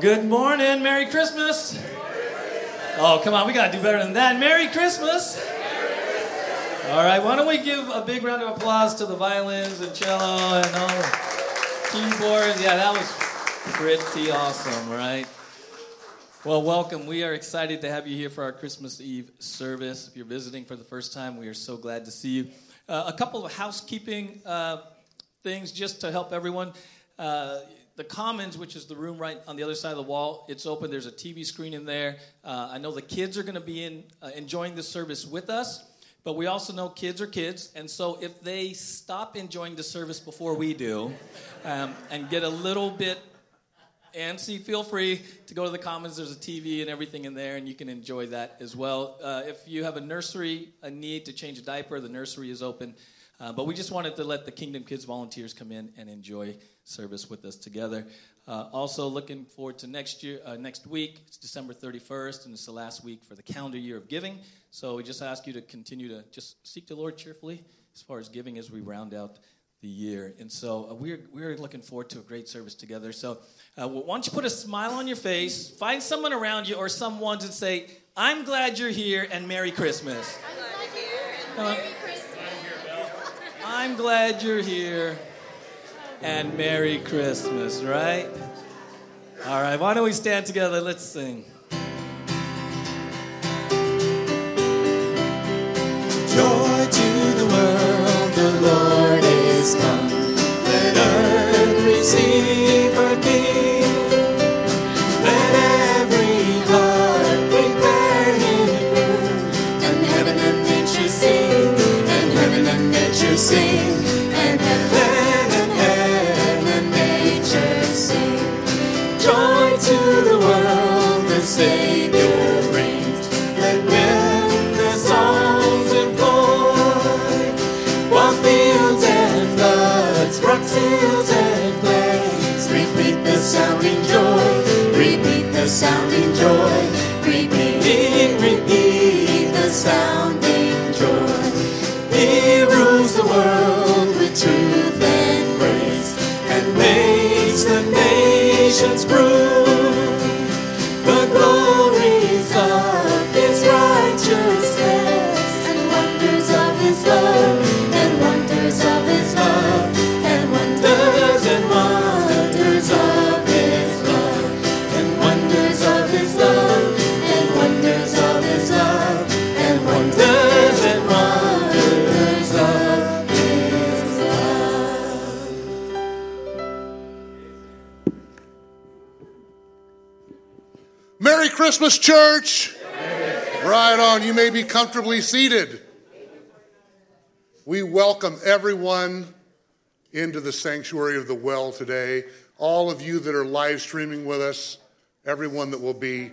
Good morning. Merry Christmas. Oh, come on. We got to do better than that. Merry Christmas. All right. Why don't we give a big round of applause to the violins and cello and all the keyboards? Yeah, that was pretty awesome, right? Well, welcome. We are excited to have you here for our Christmas Eve service. If you're visiting for the first time, we are so glad to see you. Uh, a couple of housekeeping uh, things just to help everyone. Uh, the Commons, which is the room right on the other side of the wall, it's open. There's a TV screen in there. Uh, I know the kids are going to be in uh, enjoying the service with us, but we also know kids are kids, and so if they stop enjoying the service before we do, um, and get a little bit antsy, feel free to go to the Commons. There's a TV and everything in there, and you can enjoy that as well. Uh, if you have a nursery, a need to change a diaper, the nursery is open. Uh, but we just wanted to let the Kingdom Kids volunteers come in and enjoy service with us together. Uh, also, looking forward to next year, uh, next week. It's December 31st, and it's the last week for the calendar year of giving. So we just ask you to continue to just seek the Lord cheerfully as far as giving as we round out the year. And so uh, we're we're looking forward to a great service together. So uh, why don't you put a smile on your face, find someone around you or someone and say, "I'm glad you're here and Merry Christmas." I'm glad you're here and Merry Christmas. I'm glad you're here and Merry Christmas, right? All right, why don't we stand together? Let's sing. Church. Right on. You may be comfortably seated. We welcome everyone into the sanctuary of the well today. All of you that are live streaming with us, everyone that will be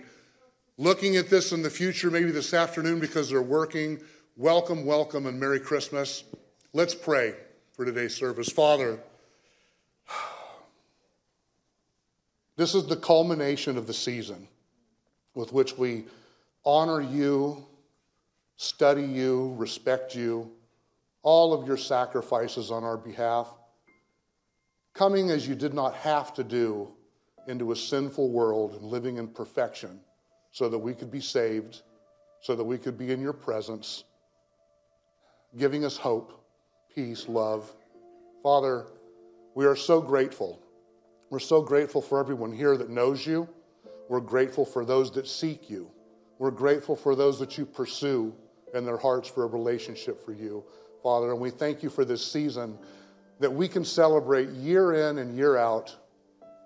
looking at this in the future, maybe this afternoon because they're working. Welcome, welcome, and Merry Christmas. Let's pray for today's service. Father, this is the culmination of the season with which we honor you, study you, respect you, all of your sacrifices on our behalf, coming as you did not have to do into a sinful world and living in perfection so that we could be saved, so that we could be in your presence, giving us hope, peace, love. Father, we are so grateful. We're so grateful for everyone here that knows you. We're grateful for those that seek you. We're grateful for those that you pursue in their hearts for a relationship for you, Father. And we thank you for this season that we can celebrate year in and year out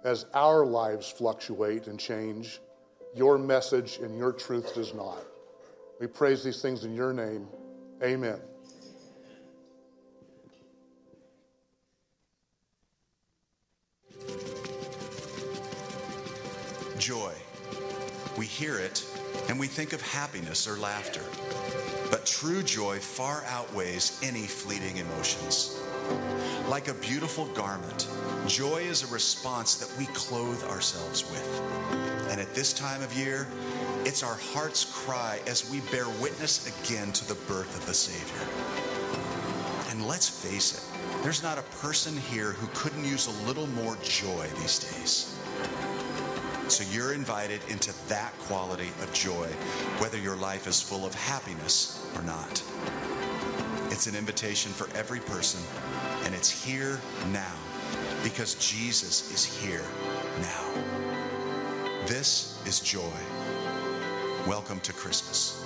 as our lives fluctuate and change. Your message and your truth does not. We praise these things in your name. Amen. Joy. We hear it and we think of happiness or laughter. But true joy far outweighs any fleeting emotions. Like a beautiful garment, joy is a response that we clothe ourselves with. And at this time of year, it's our heart's cry as we bear witness again to the birth of the Savior. And let's face it, there's not a person here who couldn't use a little more joy these days. So you're invited into that quality of joy, whether your life is full of happiness or not. It's an invitation for every person, and it's here now because Jesus is here now. This is joy. Welcome to Christmas.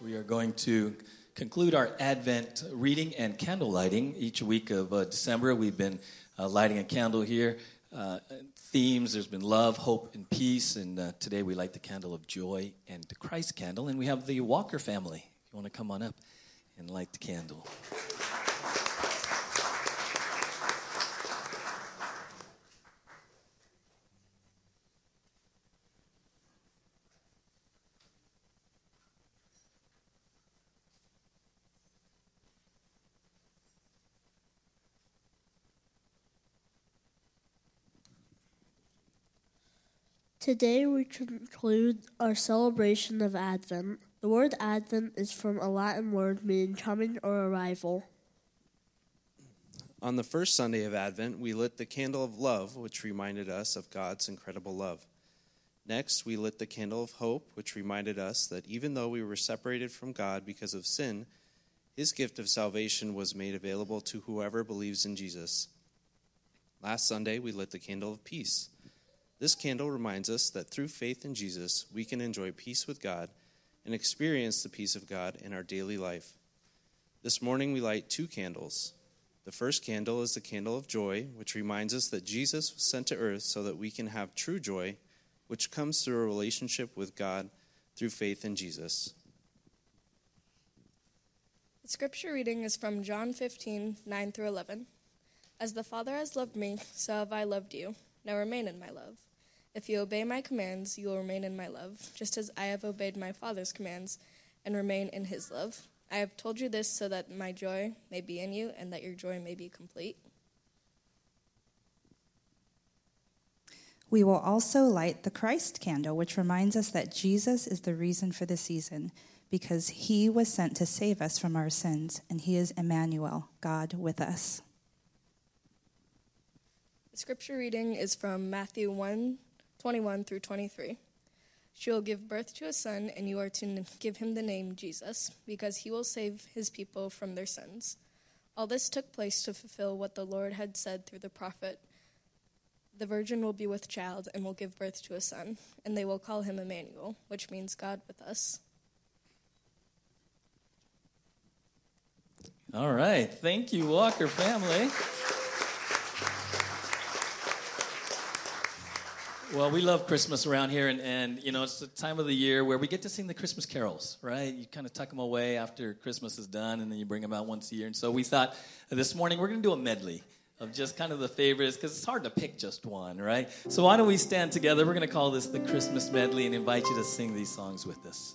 We are going to conclude our Advent reading and candle lighting. Each week of uh, December, we've been uh, lighting a candle here. Uh, themes there's been love, hope, and peace. And uh, today we light the candle of joy and the Christ candle. And we have the Walker family. If you want to come on up and light the candle. Today we conclude our celebration of Advent. The word Advent is from a Latin word meaning coming or arrival. On the first Sunday of Advent, we lit the candle of love, which reminded us of God's incredible love. Next, we lit the candle of hope, which reminded us that even though we were separated from God because of sin, his gift of salvation was made available to whoever believes in Jesus. Last Sunday, we lit the candle of peace. This candle reminds us that through faith in Jesus, we can enjoy peace with God and experience the peace of God in our daily life. This morning, we light two candles. The first candle is the candle of joy, which reminds us that Jesus was sent to earth so that we can have true joy, which comes through a relationship with God through faith in Jesus. The scripture reading is from John 15, 9 through 11. As the Father has loved me, so have I loved you. Now remain in my love. If you obey my commands, you will remain in my love, just as I have obeyed my Father's commands and remain in his love. I have told you this so that my joy may be in you and that your joy may be complete. We will also light the Christ candle, which reminds us that Jesus is the reason for the season, because he was sent to save us from our sins, and he is Emmanuel, God with us. The scripture reading is from Matthew 1 21 through 23. She will give birth to a son, and you are to give him the name Jesus, because he will save his people from their sins. All this took place to fulfill what the Lord had said through the prophet The virgin will be with child and will give birth to a son, and they will call him Emmanuel, which means God with us. All right. Thank you, Walker family. Well, we love Christmas around here, and, and you know, it's the time of the year where we get to sing the Christmas carols, right? You kind of tuck them away after Christmas is done, and then you bring them out once a year. And so we thought this morning we're going to do a medley of just kind of the favorites because it's hard to pick just one, right? So why don't we stand together? We're going to call this the Christmas medley and invite you to sing these songs with us.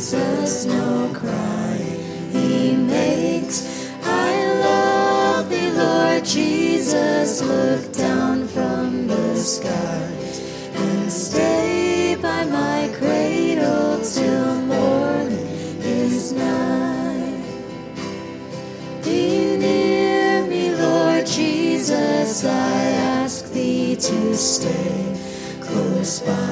Jesus, no cry he makes. I love thee, Lord Jesus. Look down from the skies and stay by my cradle till morning is nigh. Be near me, Lord Jesus. I ask thee to stay close by.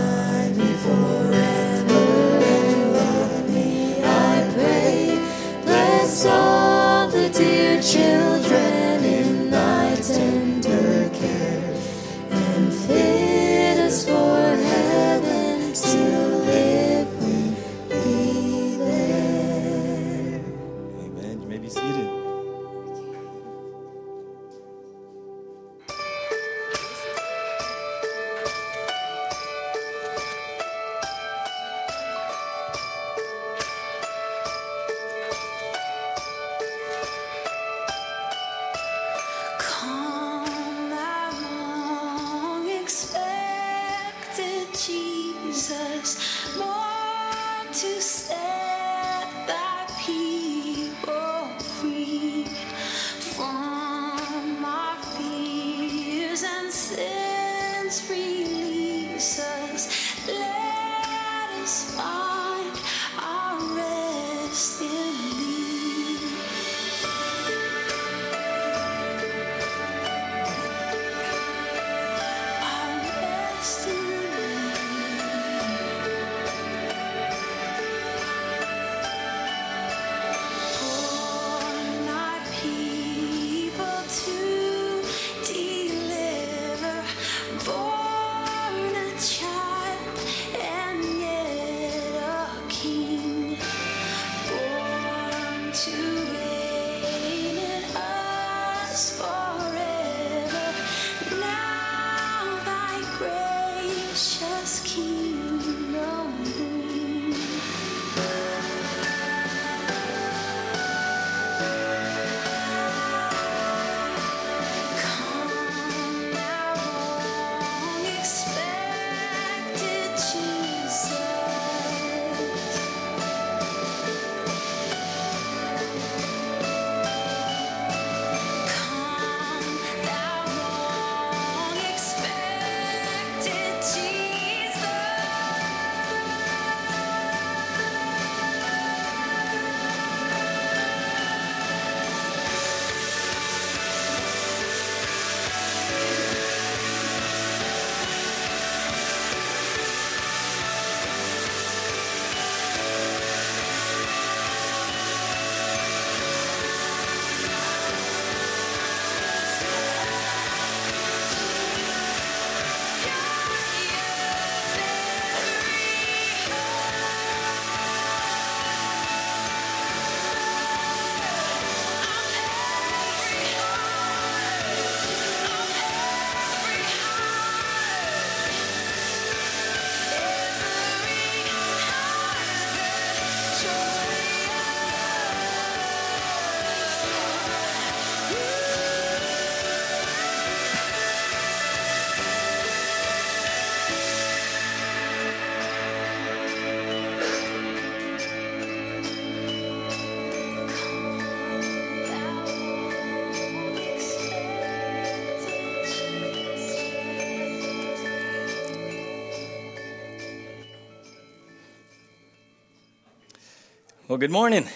Well, good morning.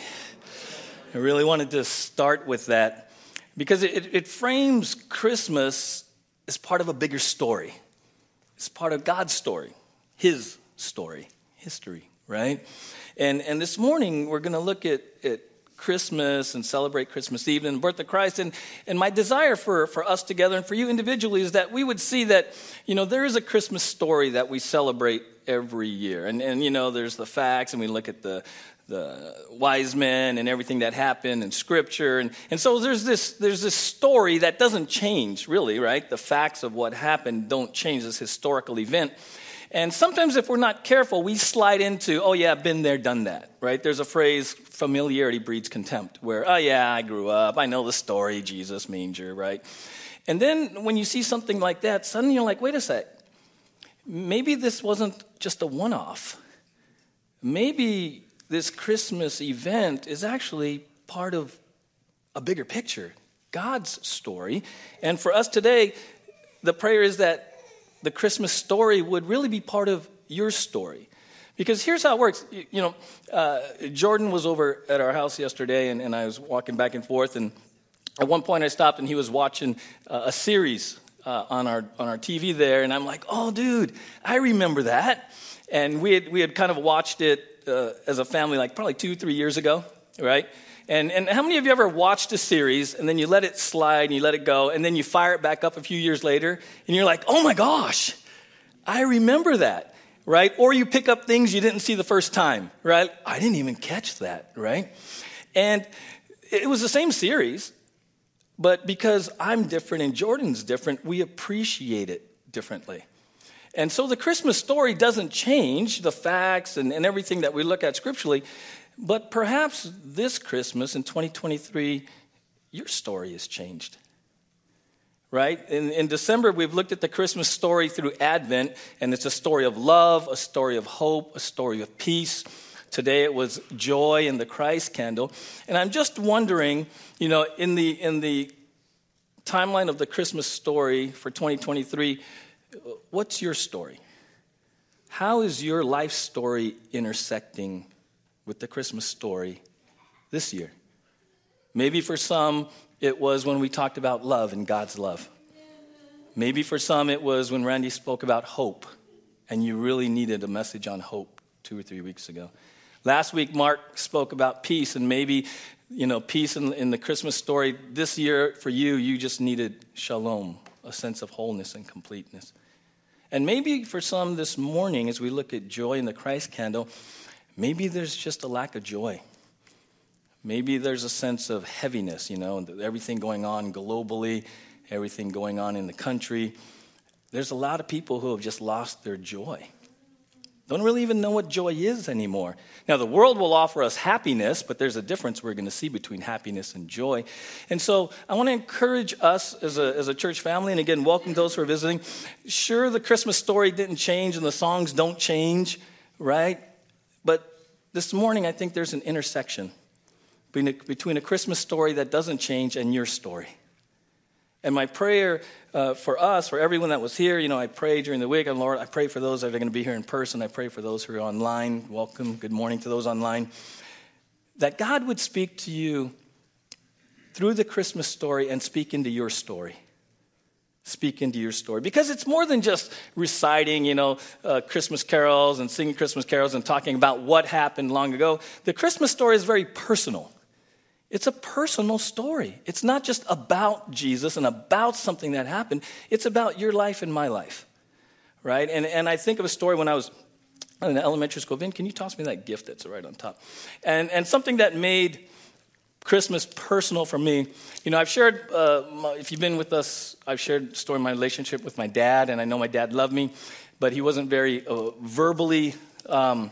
I really wanted to start with that because it, it frames Christmas as part of a bigger story. It's part of God's story, His story, history, right? And, and this morning, we're going to look at, at Christmas and celebrate Christmas Eve and the birth of Christ. And, and my desire for, for us together and for you individually is that we would see that, you know, there is a Christmas story that we celebrate every year. And, and you know, there's the facts, and we look at the, the wise men and everything that happened in scripture. And, and so there's this there's this story that doesn't change really right? The facts of what happened don't change this historical event. And sometimes if we're not careful we slide into oh yeah I've been there done that right? There's a phrase familiarity breeds contempt where oh yeah i grew up i know the story jesus manger right? And then when you see something like that suddenly you're like wait a sec. Maybe this wasn't just a one-off. Maybe this Christmas event is actually part of a bigger picture, God's story. And for us today, the prayer is that the Christmas story would really be part of your story. Because here's how it works. You, know, uh, Jordan was over at our house yesterday, and, and, I was walking back and forth. And at one point, I stopped, and he was watching uh, a series uh, on our on our TV there, and I'm like, "Oh, dude, I remember that." And we had we had kind of watched it uh, as a family like probably two, three years ago, right? And, and how many of you ever watched a series and then you let it slide and you let it go and then you fire it back up a few years later and you're like, oh my gosh, I remember that, right? Or you pick up things you didn't see the first time, right? I didn't even catch that, right? And it was the same series, but because I'm different and Jordan's different, we appreciate it differently. And so the Christmas story doesn't change the facts and, and everything that we look at scripturally, but perhaps this Christmas in 2023, your story has changed. Right? In, in December, we've looked at the Christmas story through Advent, and it's a story of love, a story of hope, a story of peace. Today it was joy in the Christ candle. And I'm just wondering, you know, in the, in the timeline of the Christmas story for 2023, what's your story? How is your life story intersecting with the Christmas story this year? Maybe for some, it was when we talked about love and God's love. Maybe for some, it was when Randy spoke about hope, and you really needed a message on hope two or three weeks ago. Last week, Mark spoke about peace, and maybe, you know, peace in, in the Christmas story. This year, for you, you just needed shalom, a sense of wholeness and completeness. And maybe for some this morning, as we look at joy in the Christ candle, maybe there's just a lack of joy. Maybe there's a sense of heaviness, you know, everything going on globally, everything going on in the country. There's a lot of people who have just lost their joy don't really even know what joy is anymore. Now, the world will offer us happiness, but there's a difference we're going to see between happiness and joy. And so I want to encourage us as a, as a church family, and again, welcome those who are visiting. Sure, the Christmas story didn't change and the songs don't change, right? But this morning, I think there's an intersection between a, between a Christmas story that doesn't change and your story. And my prayer uh, for us, for everyone that was here, you know, I pray during the week, and Lord, I pray for those that are going to be here in person. I pray for those who are online. Welcome. Good morning to those online. That God would speak to you through the Christmas story and speak into your story. Speak into your story. Because it's more than just reciting, you know, uh, Christmas carols and singing Christmas carols and talking about what happened long ago. The Christmas story is very personal. It's a personal story. It's not just about Jesus and about something that happened, it's about your life and my life, right? And, and I think of a story when I was in elementary school. Vin, can you toss me that gift that's right on top? And, and something that made Christmas personal for me. You know, I've shared, uh, if you've been with us, I've shared story my relationship with my dad, and I know my dad loved me, but he wasn't very uh, verbally. Um,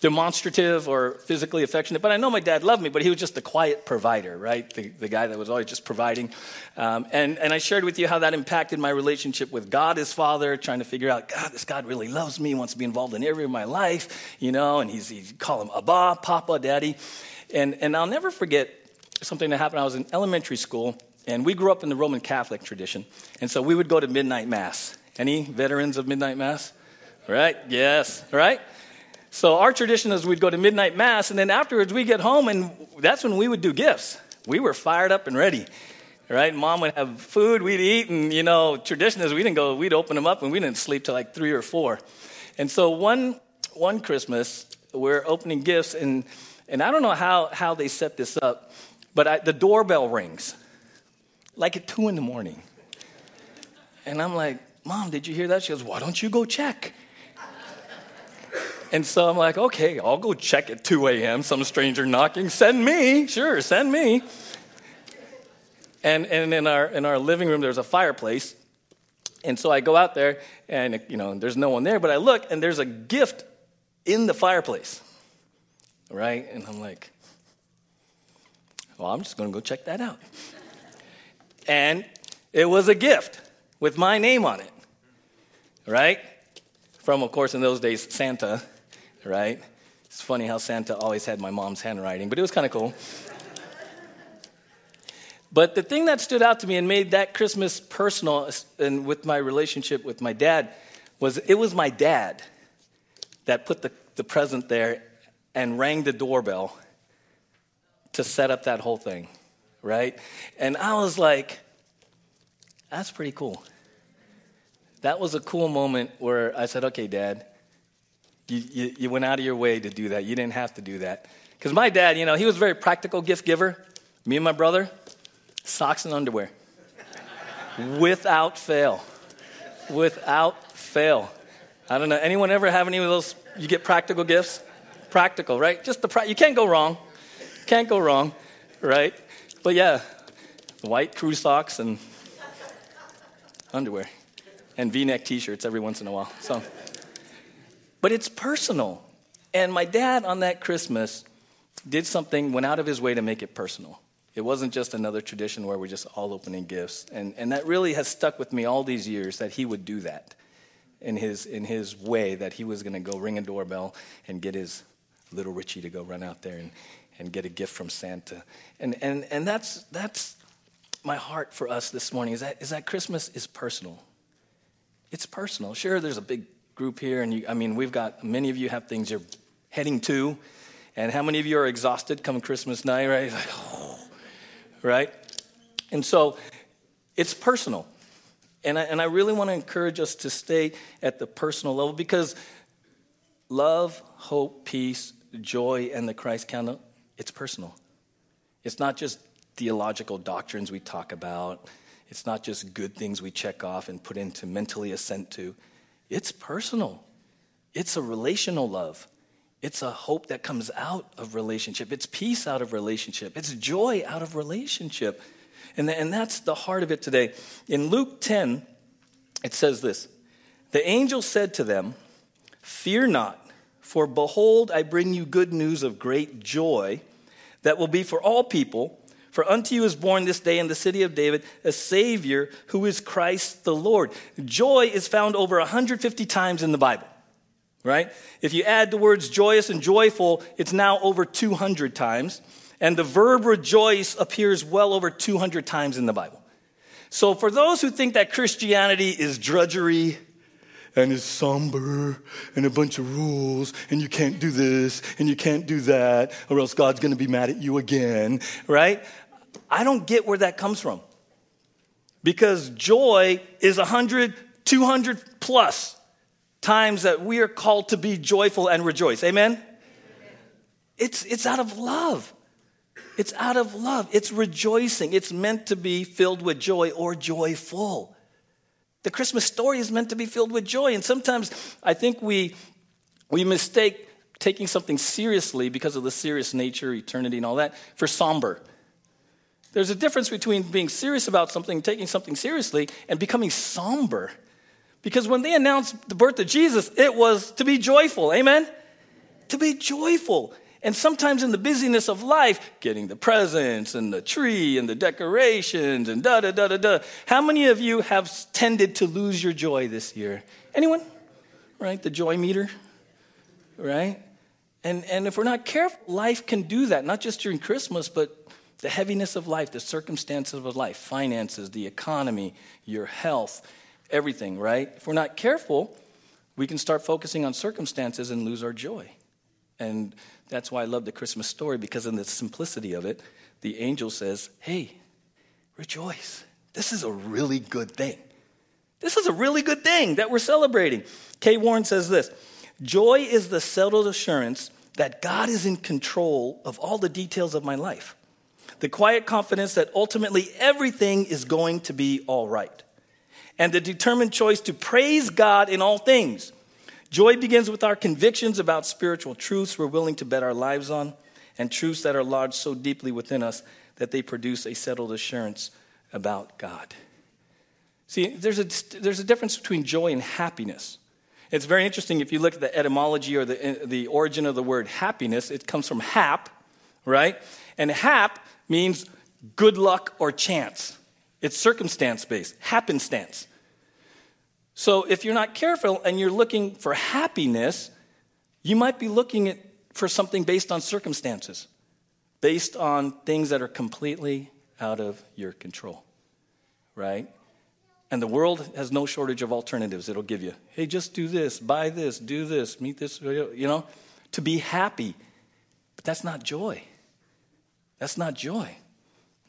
demonstrative or physically affectionate, but I know my dad loved me, but he was just the quiet provider, right? The, the guy that was always just providing. Um, and, and I shared with you how that impacted my relationship with God as Father, trying to figure out, God, this God really loves me, wants to be involved in every of my life, you know, and he's, he call him Abba, Papa, Daddy. And, and I'll never forget something that happened. I was in elementary school, and we grew up in the Roman Catholic tradition. And so we would go to midnight mass. Any veterans of midnight mass? Right? Yes. Right? So our tradition is we'd go to midnight mass, and then afterwards we'd get home, and that's when we would do gifts. We were fired up and ready, right? Mom would have food, we'd eat, and you know, tradition is we didn't go, we'd open them up, and we didn't sleep till like three or four. And so one one Christmas, we're opening gifts, and and I don't know how how they set this up, but I, the doorbell rings, like at two in the morning, and I'm like, Mom, did you hear that? She goes, Why don't you go check? And so I'm like, okay, I'll go check at 2 a.m. Some stranger knocking. Send me. Sure, send me. And, and in, our, in our living room, there's a fireplace. And so I go out there, and you know, there's no one there, but I look, and there's a gift in the fireplace. Right? And I'm like, well, I'm just to go check that out. And it was a gift with my name on it. Right? From, of course, in those days, Santa right? It's funny how Santa always had my mom's handwriting, but it was kind of cool. but the thing that stood out to me and made that Christmas personal and with my relationship with my dad was it was my dad that put the, the present there and rang the doorbell to set up that whole thing, right? And I was like, that's pretty cool. That was a cool moment where I said, okay, dad, you, you, you went out of your way to do that. You didn't have to do that. Because my dad, you know, he was a very practical gift giver. Me and my brother, socks and underwear. Without fail. Without fail. I don't know. Anyone ever have any of those? You get practical gifts? Practical, right? Just the pra- you can't go wrong. Can't go wrong, right? But yeah, white crew socks and underwear and V-neck T-shirts every once in a while. So. But it's personal. And my dad on that Christmas did something, went out of his way to make it personal. It wasn't just another tradition where we're just all opening gifts. And, and that really has stuck with me all these years that he would do that in his, in his way, that he was going to go ring a doorbell and get his little Richie to go run out there and, and get a gift from Santa. And, and, and that's, that's my heart for us this morning is that, is that Christmas is personal. It's personal. Sure, there's a big group here, and you, I mean, we've got many of you have things you're heading to, and how many of you are exhausted come Christmas night, right? Like, oh, right? And so it's personal. And I, and I really want to encourage us to stay at the personal level because love, hope, peace, joy, and the Christ candle, it's personal. It's not just theological doctrines we talk about. It's not just good things we check off and put into mentally assent to. It's personal, it's a relational love. It's a hope that comes out of relationship. It's peace out of relationship. It's joy out of relationship. And, and that's the heart of it today. In Luke 10, it says this The angel said to them, Fear not, for behold, I bring you good news of great joy that will be for all people. For unto you is born this day in the city of David a Savior who is Christ the Lord. Joy is found over 150 times in the Bible, right? If you add the words joyous and joyful, it's now over 200 times. And the verb rejoice appears well over 200 times in the Bible. So for those who think that Christianity is drudgery, and is somber and a bunch of rules and you can't do this and you can't do that or else God's going to be mad at you again, right? I don't get where that comes from. Because joy is 100, 200 plus times that we are called to be joyful and rejoice. Amen? It's, it's out of love. It's out of love. It's rejoicing. It's meant to be filled with joy or joyful. The Christmas story is meant to be filled with joy. And sometimes I think we, we mistake taking something seriously because of the serious nature, eternity, and all that for somber. There's a difference between being serious about something, taking something seriously, and becoming somber. Because when they announced the birth of Jesus, it was to be joyful. Amen? To be joyful. And sometimes in the busyness of life, getting the presents and the tree and the decorations and da da da da da. How many of you have tended to lose your joy this year? Anyone? Right? The joy meter? Right? And, and if we're not careful, life can do that, not just during Christmas, but the heaviness of life, the circumstances of life, finances, the economy, your health, everything, right? If we're not careful, we can start focusing on circumstances and lose our joy. And that's why I love the Christmas story because in the simplicity of it, the angel says, Hey, rejoice. This is a really good thing. This is a really good thing that we're celebrating. Kay Warren says this Joy is the settled assurance that God is in control of all the details of my life. The quiet confidence that ultimately everything is going to be all right. And the determined choice to praise God in all things. Joy begins with our convictions about spiritual truths we're willing to bet our lives on, and truths that are lodged so deeply within us that they produce a settled assurance about God. See, there's a, there's a difference between joy and happiness. It's very interesting if you look at the etymology or the, the origin of the word happiness, it comes from hap, right? And hap means good luck or chance. It's circumstance based, happenstance. So if you're not careful and you're looking for happiness, you might be looking at, for something based on circumstances, based on things that are completely out of your control, right? And the world has no shortage of alternatives it'll give you. Hey, just do this, buy this, do this, meet this, you know, to be happy. But that's not joy. That's not joy.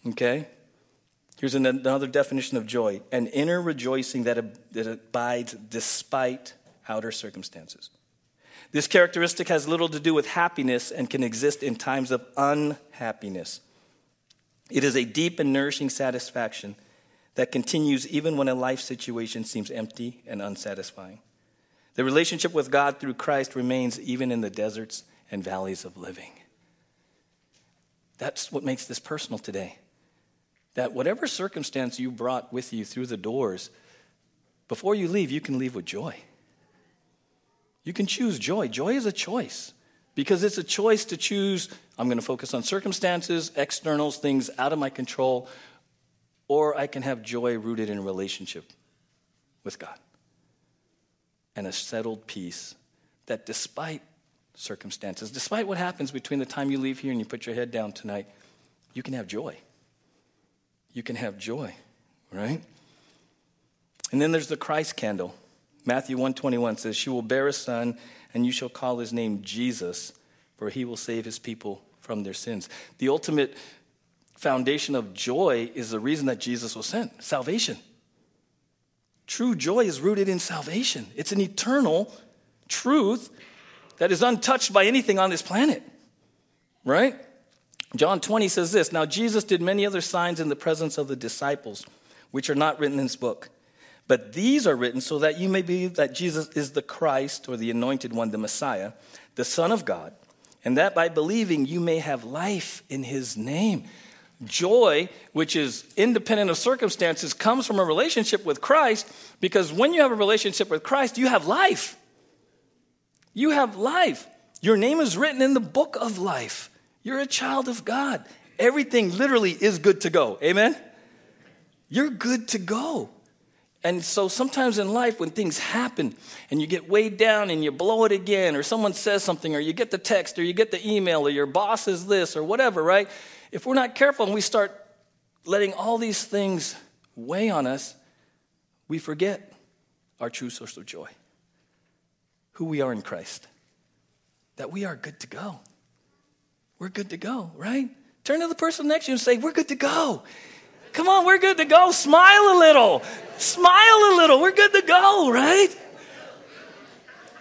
Okay? Here's another definition of joy an inner rejoicing that, that abides despite outer circumstances. This characteristic has little to do with happiness and can exist in times of unhappiness. It is a deep and nourishing satisfaction that continues even when a life situation seems empty and unsatisfying. The relationship with God through Christ remains even in the deserts and valleys of living. That's what makes this personal today. That whatever circumstance you brought with you through the doors, before you leave, you can leave with joy. You can choose joy. Joy is a choice because it's a choice to choose I'm going to focus on circumstances, externals, things out of my control, or I can have joy rooted in relationship with God and a settled peace that despite circumstances, despite what happens between the time you leave here and you put your head down tonight, you can have joy. You can have joy, right? And then there's the Christ candle. Matthew 121 says, She will bear a son, and you shall call his name Jesus, for he will save his people from their sins. The ultimate foundation of joy is the reason that Jesus was sent salvation. True joy is rooted in salvation, it's an eternal truth that is untouched by anything on this planet, right? John 20 says this Now Jesus did many other signs in the presence of the disciples, which are not written in this book. But these are written so that you may believe that Jesus is the Christ or the anointed one, the Messiah, the Son of God, and that by believing you may have life in his name. Joy, which is independent of circumstances, comes from a relationship with Christ because when you have a relationship with Christ, you have life. You have life. Your name is written in the book of life. You're a child of God. Everything literally is good to go. Amen? You're good to go. And so sometimes in life, when things happen and you get weighed down and you blow it again, or someone says something, or you get the text, or you get the email, or your boss is this, or whatever, right? If we're not careful and we start letting all these things weigh on us, we forget our true source of joy who we are in Christ, that we are good to go. We're good to go, right? Turn to the person next to you and say, We're good to go. Come on, we're good to go. Smile a little. Smile a little. We're good to go, right?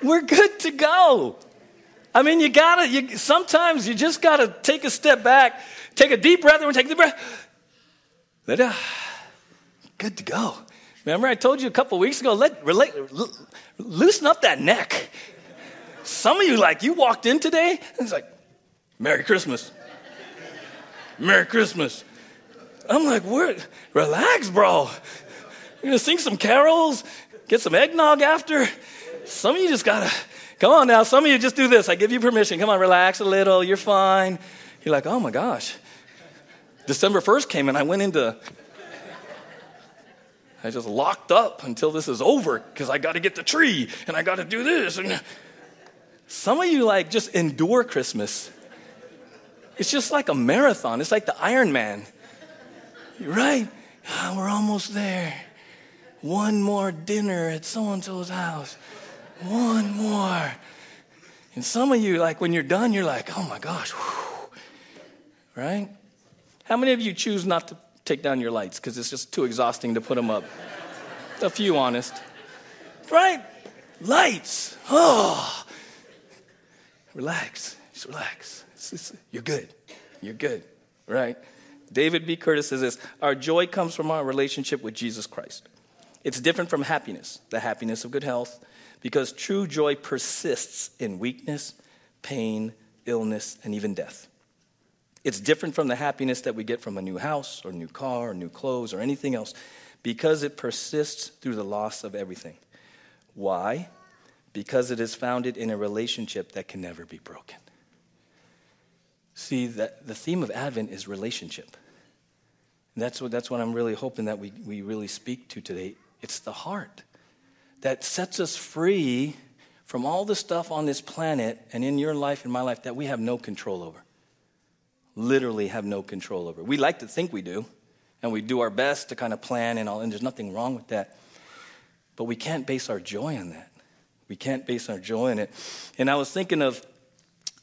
We're good to go. I mean, you gotta, you, sometimes you just gotta take a step back, take a deep breath, and take deep breath. Good to go. Remember, I told you a couple weeks ago, let, relate, loosen up that neck. Some of you, like, you walked in today, and it's like, Merry Christmas. Merry Christmas. I'm like? Relax, bro. You're gonna sing some carols, get some eggnog after. Some of you just gotta, come on now. Some of you just do this. I give you permission. Come on, relax a little. You're fine. You're like, oh my gosh. December 1st came and I went into, I just locked up until this is over because I gotta get the tree and I gotta do this. And some of you like just endure Christmas. It's just like a marathon. It's like the Iron Man. You're Right? Oh, we're almost there. One more dinner at so and so's house. One more. And some of you, like when you're done, you're like, oh my gosh, whew. right? How many of you choose not to take down your lights because it's just too exhausting to put them up? A few honest. Right? Lights. Oh. Relax. Just relax. It's- it's- you're good. You're good. Right? David B. Curtis says this Our joy comes from our relationship with Jesus Christ. It's different from happiness, the happiness of good health, because true joy persists in weakness, pain, illness, and even death. It's different from the happiness that we get from a new house or new car or new clothes or anything else because it persists through the loss of everything. Why? Because it is founded in a relationship that can never be broken. See, that the theme of Advent is relationship. That's what, that's what I'm really hoping that we, we really speak to today. It's the heart that sets us free from all the stuff on this planet and in your life and my life that we have no control over. Literally have no control over. We like to think we do, and we do our best to kind of plan and all, and there's nothing wrong with that. But we can't base our joy on that. We can't base our joy on it. And I was thinking of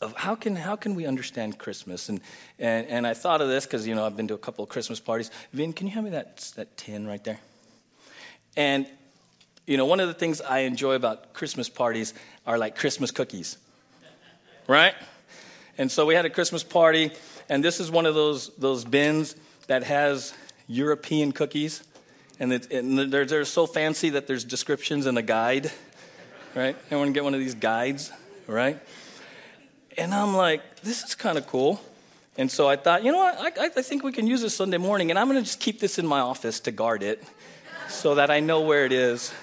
of how can how can we understand Christmas? And and, and I thought of this because you know I've been to a couple of Christmas parties. Vin, can you hand me that that tin right there? And you know one of the things I enjoy about Christmas parties are like Christmas cookies, right? And so we had a Christmas party, and this is one of those those bins that has European cookies, and, it, and they're they're so fancy that there's descriptions and a guide, right? Everyone get one of these guides, right? And I'm like, this is kind of cool. And so I thought, you know what? I, I think we can use this Sunday morning, and I'm going to just keep this in my office to guard it so that I know where it is.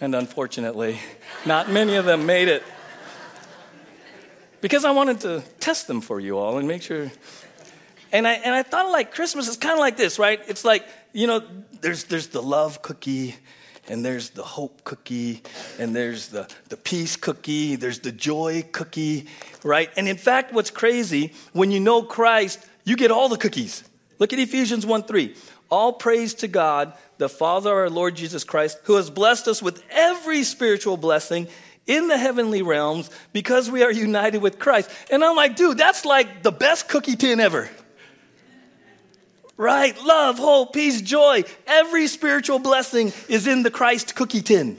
And unfortunately, not many of them made it. Because I wanted to test them for you all and make sure. And I, and I thought like Christmas is kind of like this, right? It's like, you know, there's, there's the love cookie, and there's the hope cookie, and there's the, the peace cookie, there's the joy cookie, right? And in fact, what's crazy, when you know Christ, you get all the cookies. Look at Ephesians 1 3. All praise to God, the Father our Lord Jesus Christ, who has blessed us with every spiritual blessing in the heavenly realms because we are united with Christ. And I'm like, dude, that's like the best cookie tin ever right? Love, hope, peace, joy. Every spiritual blessing is in the Christ cookie tin.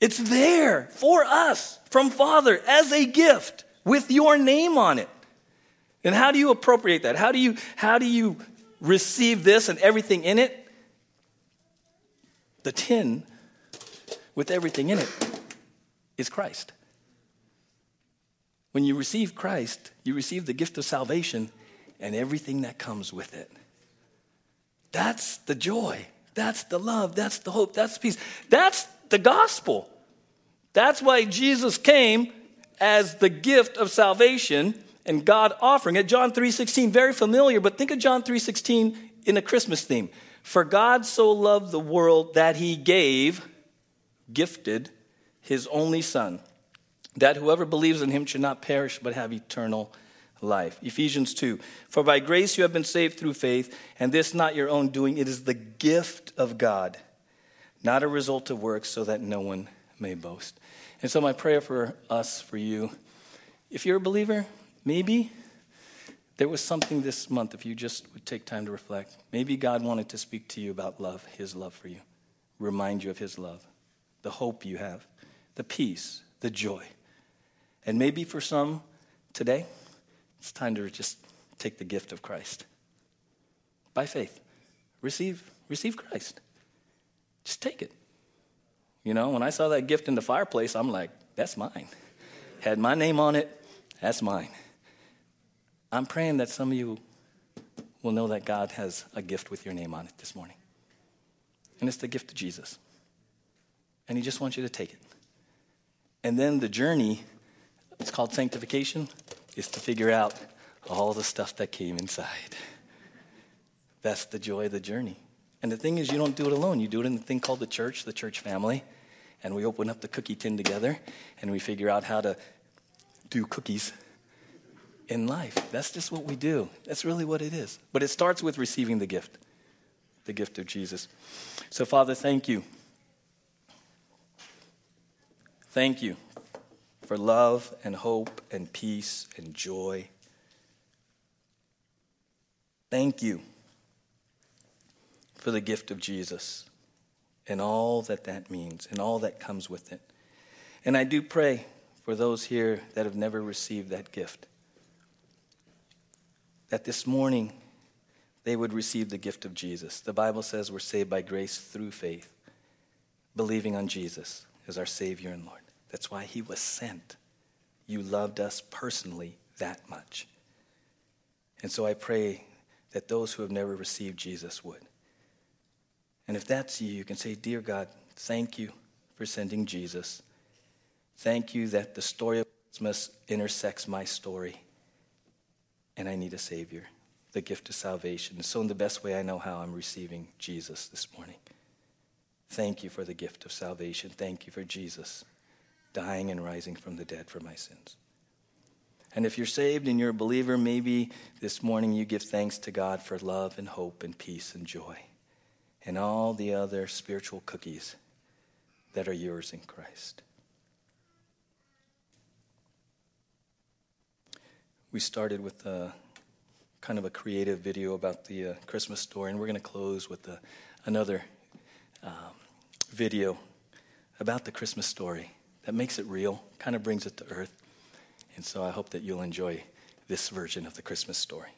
It's there for us from Father as a gift with your name on it. And how do you appropriate that? How do you how do you receive this and everything in it? The tin with everything in it is Christ. When you receive Christ, you receive the gift of salvation and everything that comes with it. That's the joy. That's the love. That's the hope. That's the peace. That's the gospel. That's why Jesus came as the gift of salvation and God offering it. John 3:16, very familiar, but think of John 3:16 in a Christmas theme. For God so loved the world that he gave, gifted, his only son, that whoever believes in him should not perish but have eternal life. Ephesians 2 For by grace you have been saved through faith, and this not your own doing, it is the gift of God, not a result of works, so that no one may boast. And so, my prayer for us, for you, if you're a believer, maybe there was something this month, if you just would take time to reflect. Maybe God wanted to speak to you about love, His love for you, remind you of His love, the hope you have, the peace, the joy. And maybe for some today, it's time to just take the gift of Christ by faith. Receive, receive Christ. Just take it. You know, when I saw that gift in the fireplace, I'm like, that's mine. Had my name on it, that's mine. I'm praying that some of you will know that God has a gift with your name on it this morning. And it's the gift of Jesus. And He just wants you to take it. And then the journey, it's called sanctification, is to figure out all the stuff that came inside. That's the joy of the journey. And the thing is, you don't do it alone. You do it in the thing called the church, the church family. And we open up the cookie tin together and we figure out how to do cookies in life. That's just what we do. That's really what it is. But it starts with receiving the gift, the gift of Jesus. So, Father, thank you. Thank you for love and hope and peace and joy. Thank you for the gift of Jesus and all that that means and all that comes with it. And I do pray for those here that have never received that gift that this morning they would receive the gift of Jesus. The Bible says we're saved by grace through faith, believing on Jesus as our Savior and Lord. That's why He was sent. You loved us personally that much. And so I pray that those who have never received Jesus would. And if that's you, you can say, Dear God, thank you for sending Jesus. Thank you that the story of Christmas intersects my story and I need a Savior, the gift of salvation. So, in the best way I know how, I'm receiving Jesus this morning. Thank you for the gift of salvation. Thank you for Jesus dying and rising from the dead for my sins. And if you're saved and you're a believer, maybe this morning you give thanks to God for love and hope and peace and joy and all the other spiritual cookies that are yours in Christ. we started with a, kind of a creative video about the uh, Christmas story, and we're going to close with a, another um, video about the Christmas story that makes it real, kind of brings it to earth. And so I hope that you'll enjoy this version of the Christmas story.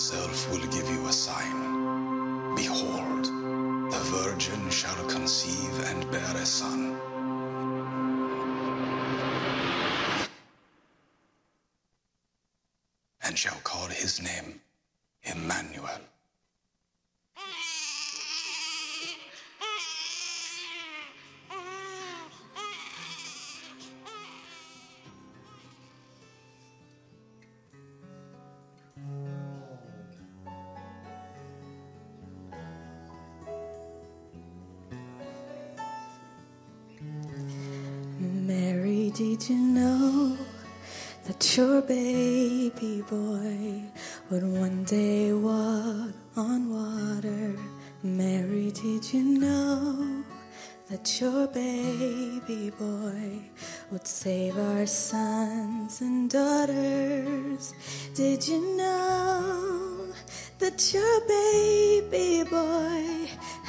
Himself will give you a sign. Behold, the virgin shall conceive and bear a son. And shall call his name Emmanuel,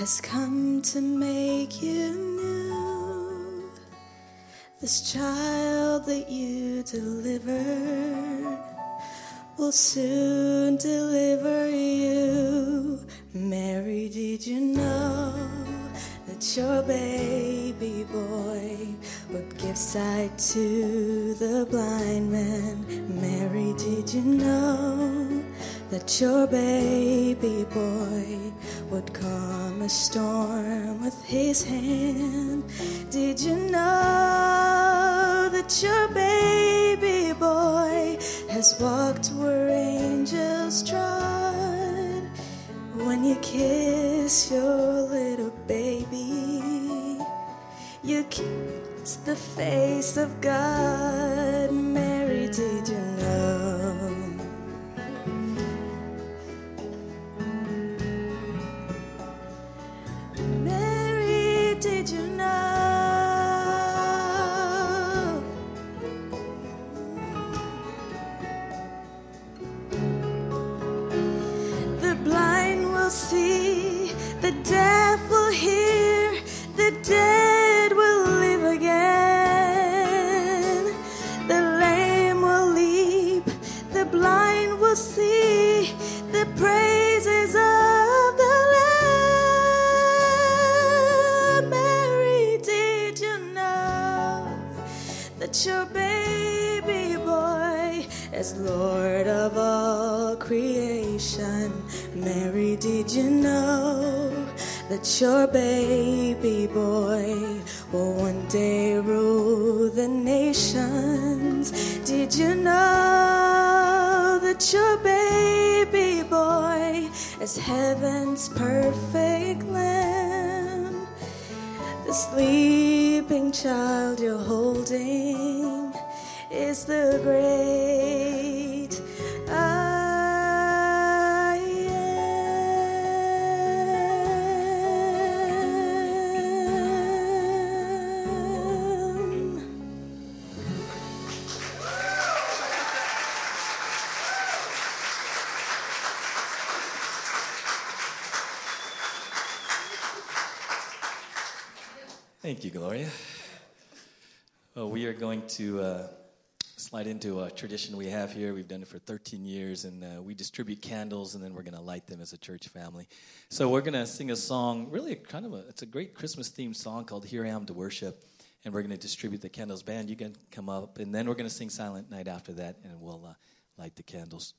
has come to make you new? This child that you delivered will soon deliver you. Mary, did you know that your baby boy would give sight to the blind man? Mary, did you know that your baby boy would a storm with his hand? Did you know that your baby boy has walked where angels trod? When you kiss your little baby, you kiss the face of God. Did you know that your baby boy will one day rule the nations? Did you know that your baby boy is heaven's perfect lamb? The sleeping child you're holding is the great Thank you, Gloria. Well, we are going to uh, slide into a tradition we have here. We've done it for 13 years, and uh, we distribute candles, and then we're going to light them as a church family. So we're going to sing a song, really kind of a, it's a great Christmas-themed song called "Here I Am to Worship," and we're going to distribute the candles. Band, you can come up, and then we're going to sing "Silent Night" after that, and we'll uh, light the candles.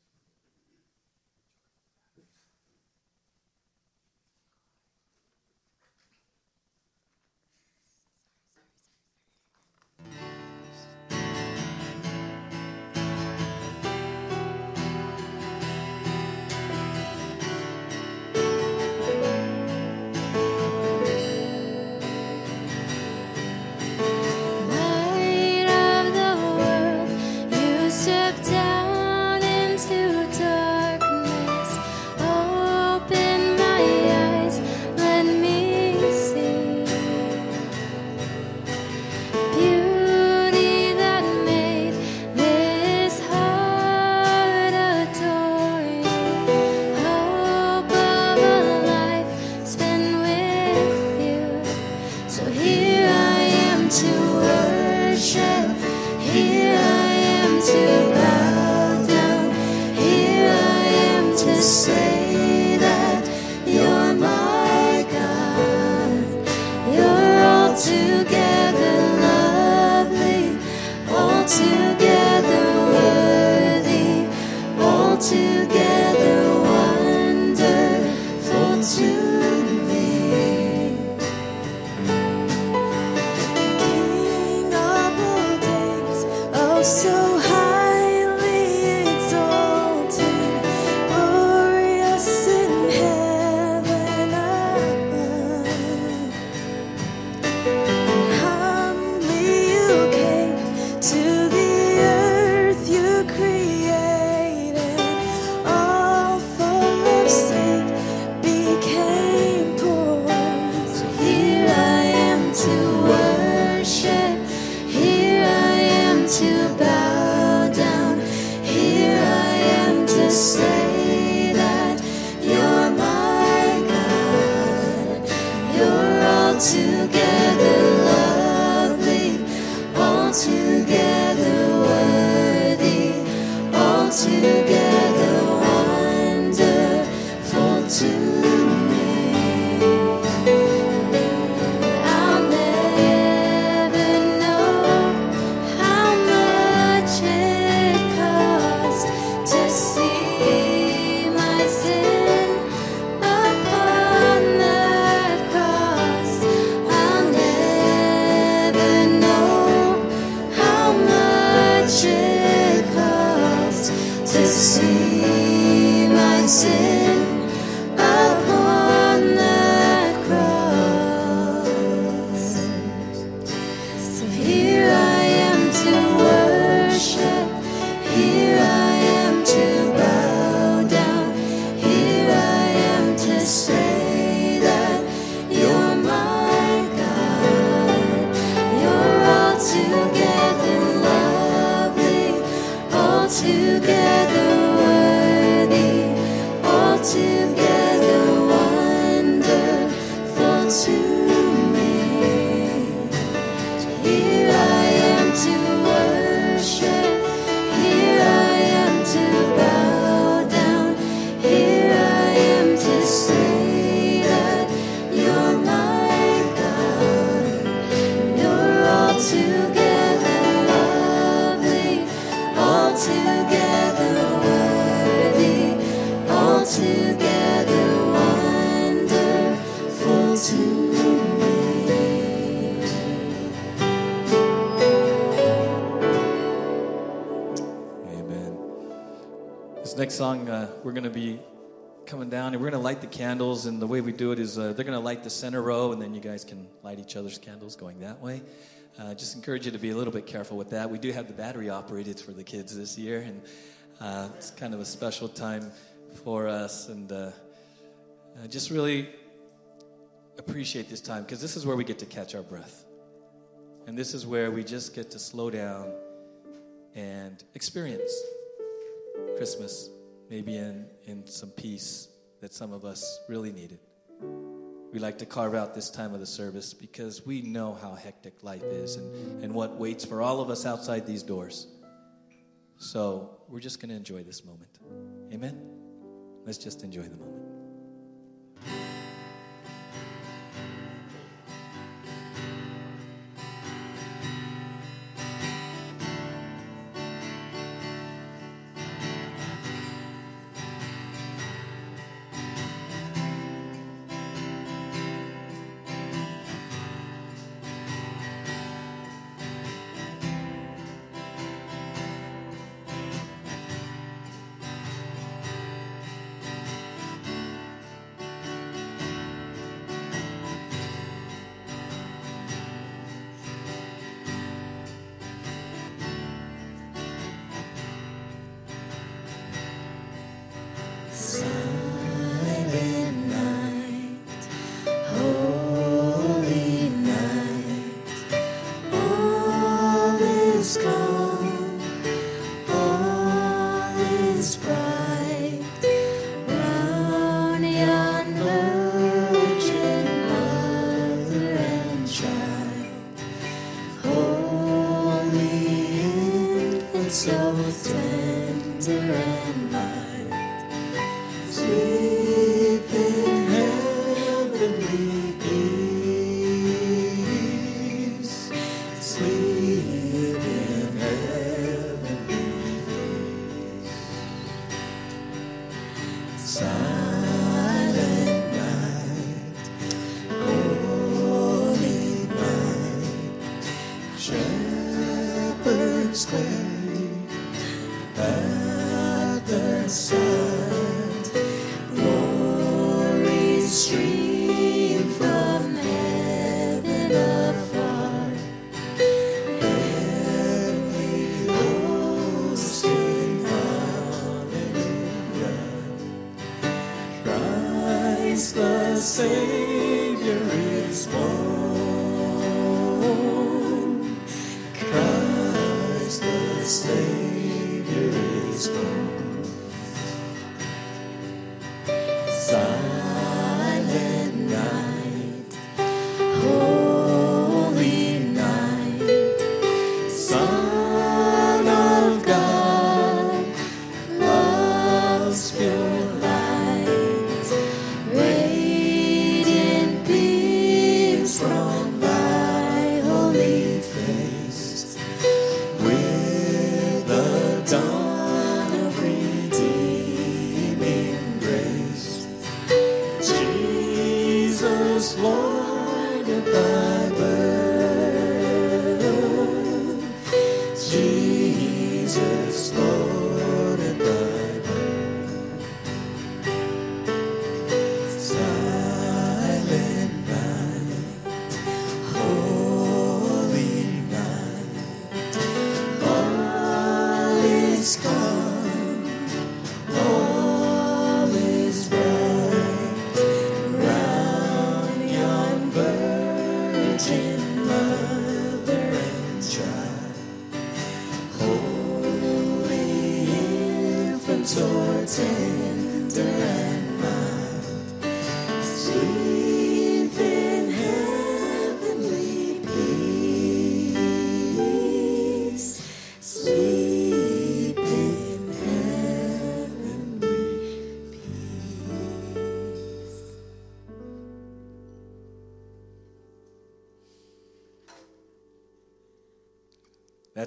so to we're going to light the candles. And the way we do it is uh, they're going to light the center row, and then you guys can light each other's candles going that way. Uh, just encourage you to be a little bit careful with that. We do have the battery operated for the kids this year, and uh, it's kind of a special time for us. And uh, just really appreciate this time because this is where we get to catch our breath. And this is where we just get to slow down and experience Christmas, maybe in, in some peace that some of us really needed. We like to carve out this time of the service because we know how hectic life is and, and what waits for all of us outside these doors. So we're just going to enjoy this moment. Amen? Let's just enjoy the moment.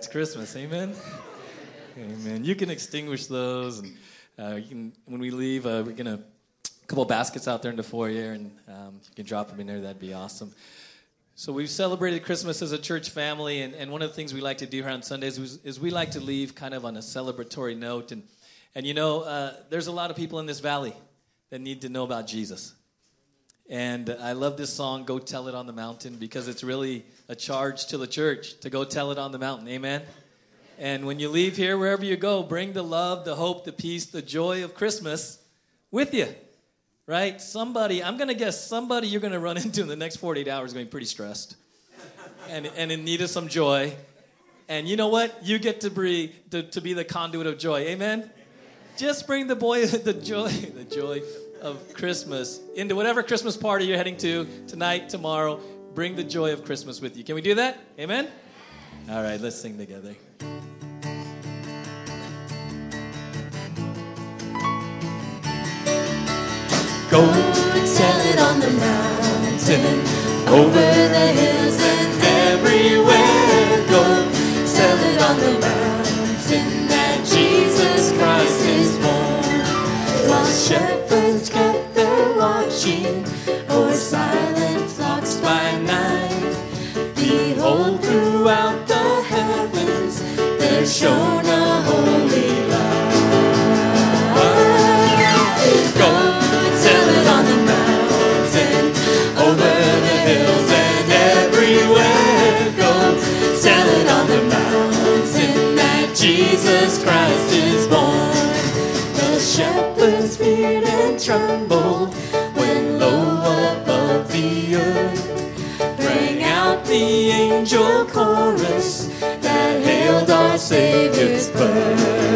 Christmas, amen? amen. You can extinguish those, and uh, can, when we leave, uh, we're going to a couple baskets out there in the foyer, and um, you can drop them in there, that'd be awesome. So we've celebrated Christmas as a church family, and, and one of the things we like to do here on Sundays is, is we like to leave kind of on a celebratory note. And, and you know, uh, there's a lot of people in this valley that need to know about Jesus. And I love this song, Go Tell It on the Mountain, because it's really a charge to the church to go tell it on the mountain. Amen? And when you leave here, wherever you go, bring the love, the hope, the peace, the joy of Christmas with you. Right? Somebody, I'm going to guess somebody you're going to run into in the next 48 hours is going to be pretty stressed and, and in need of some joy. And you know what? You get to be, to, to be the conduit of joy. Amen? Just bring the boy, the joy, the joy of Christmas into whatever Christmas party you're heading to tonight, tomorrow. Bring the joy of Christmas with you. Can we do that? Amen? All right, let's sing together. Go tell it on the mountain, over the hills and everywhere. Go tell it on the mountain that Jesus Christ is born. While Christ is born. The shepherds feared and trembled when lo above the earth rang out the angel chorus that hailed our Savior's birth.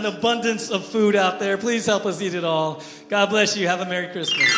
An abundance of food out there. Please help us eat it all. God bless you. Have a Merry Christmas.